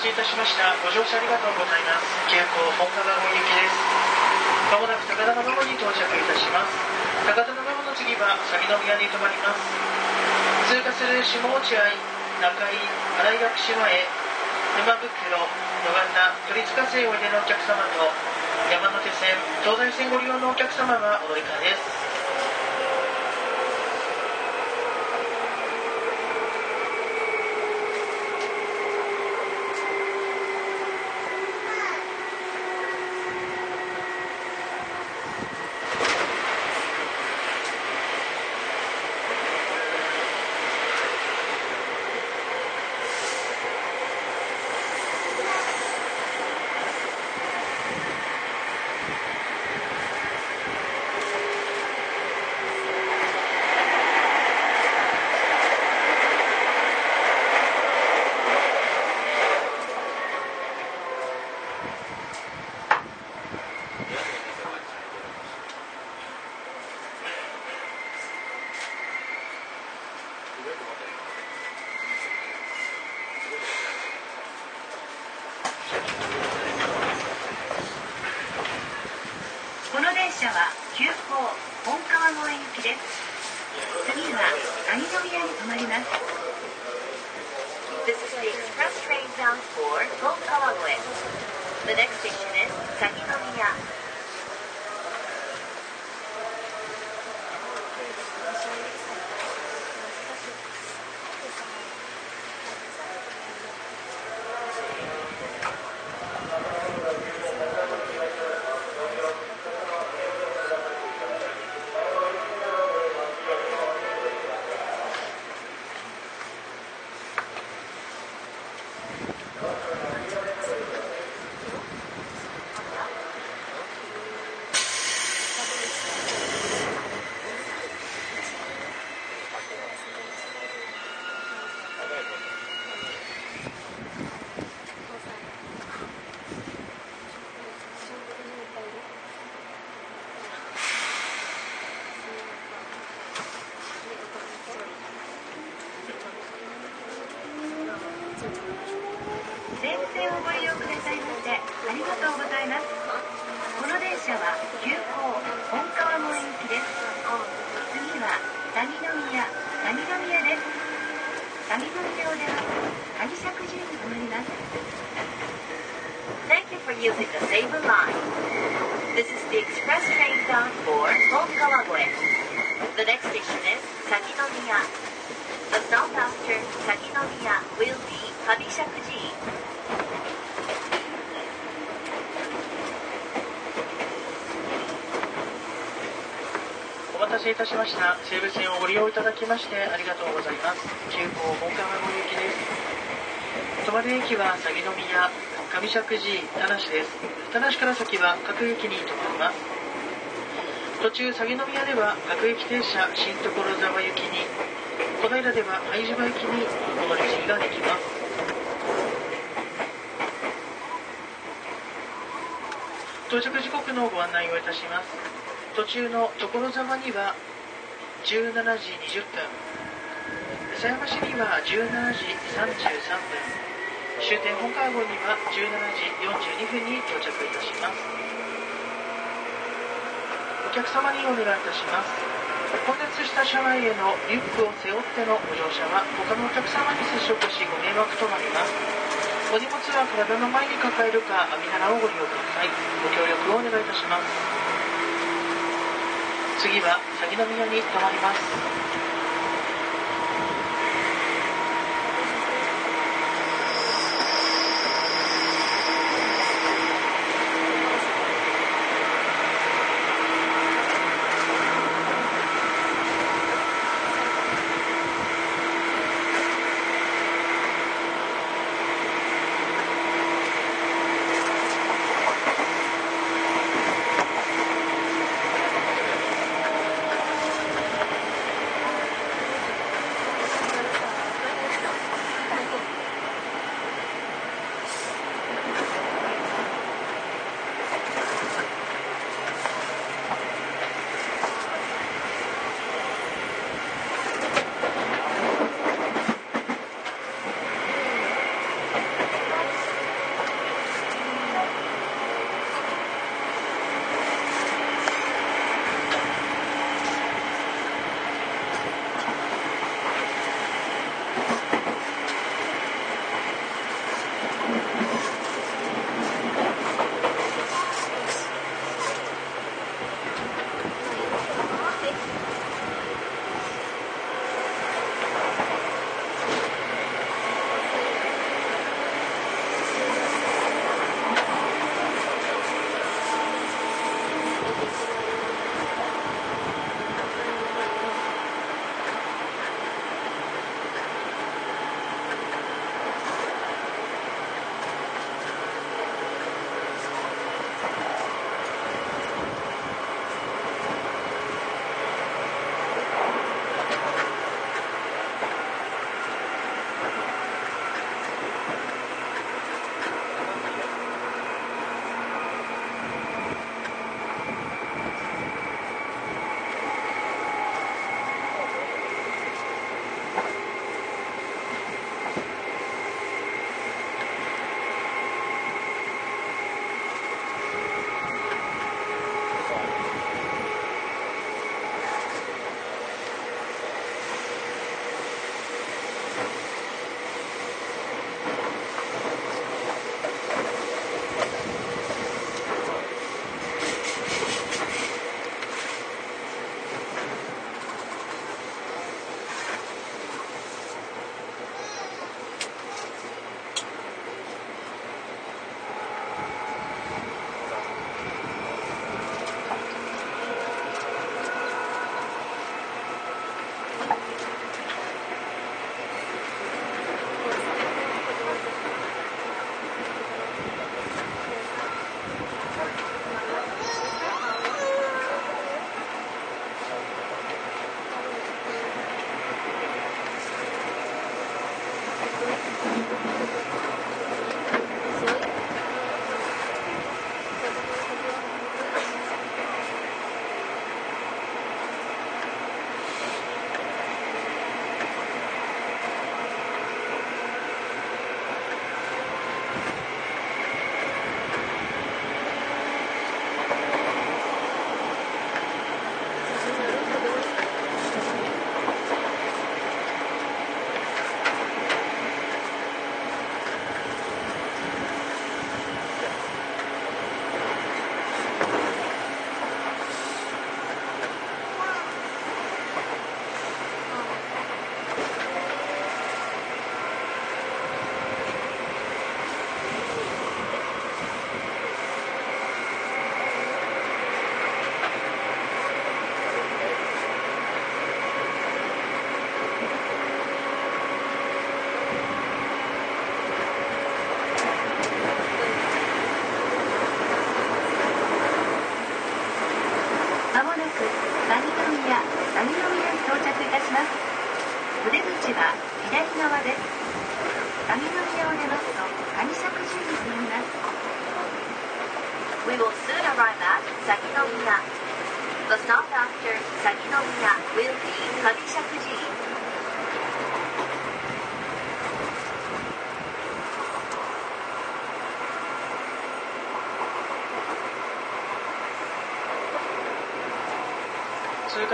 ちいたしました。ご乗車ありがとうございます。急行本川越行きです。まもなく高田馬場に到着いたします。高田馬場の次は鷺宮に停まります。通過する下落合中井新井薬師前沼袋野方鳥塚線を入れのお客様と山手線東西線ご利用のお客様がお乗り換えです。きましてありがとうございます。中高本川の行きです。止まる駅は鷺宮上石寺田無です。田無から先は各駅に止まります。途中鷺宮では各駅停車新所沢行きに小平では拝島行きにお乗り継ができます。到着時刻のご案内をいたします。途中の所沢には17時20分。狭山市には17時33分。終点本川号には17時42分に到着いたします。お客様にお願いいたします。混雑した車内へのリュックを背負ってのご乗車は他のお客様に接触しご迷惑となります。お荷物は体の前に抱えるか網棚をご利用ください。ご協力をお願いいたします。次は鷺宮に停まります。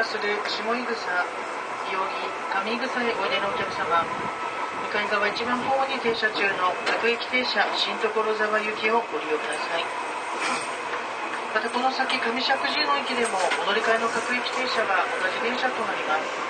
する下井草、伊予木、上井草へおいでのお客様、向かい側一番ホームに停車中の各駅停車新所沢行きをご利用ください。またこの先上石神の駅でもお乗り換えの各駅停車は同じ電車となります。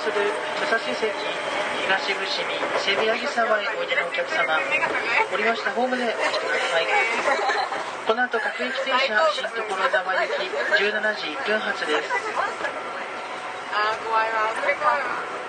する武蔵関東伏見西武八木沢へおいでのお客様。降りました。ホームでお待ちください。この後各駅停車。新所沢行き17時1分発です。あー怖いわ。れ怖いわ。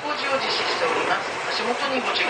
工事を実施しております。足元にご注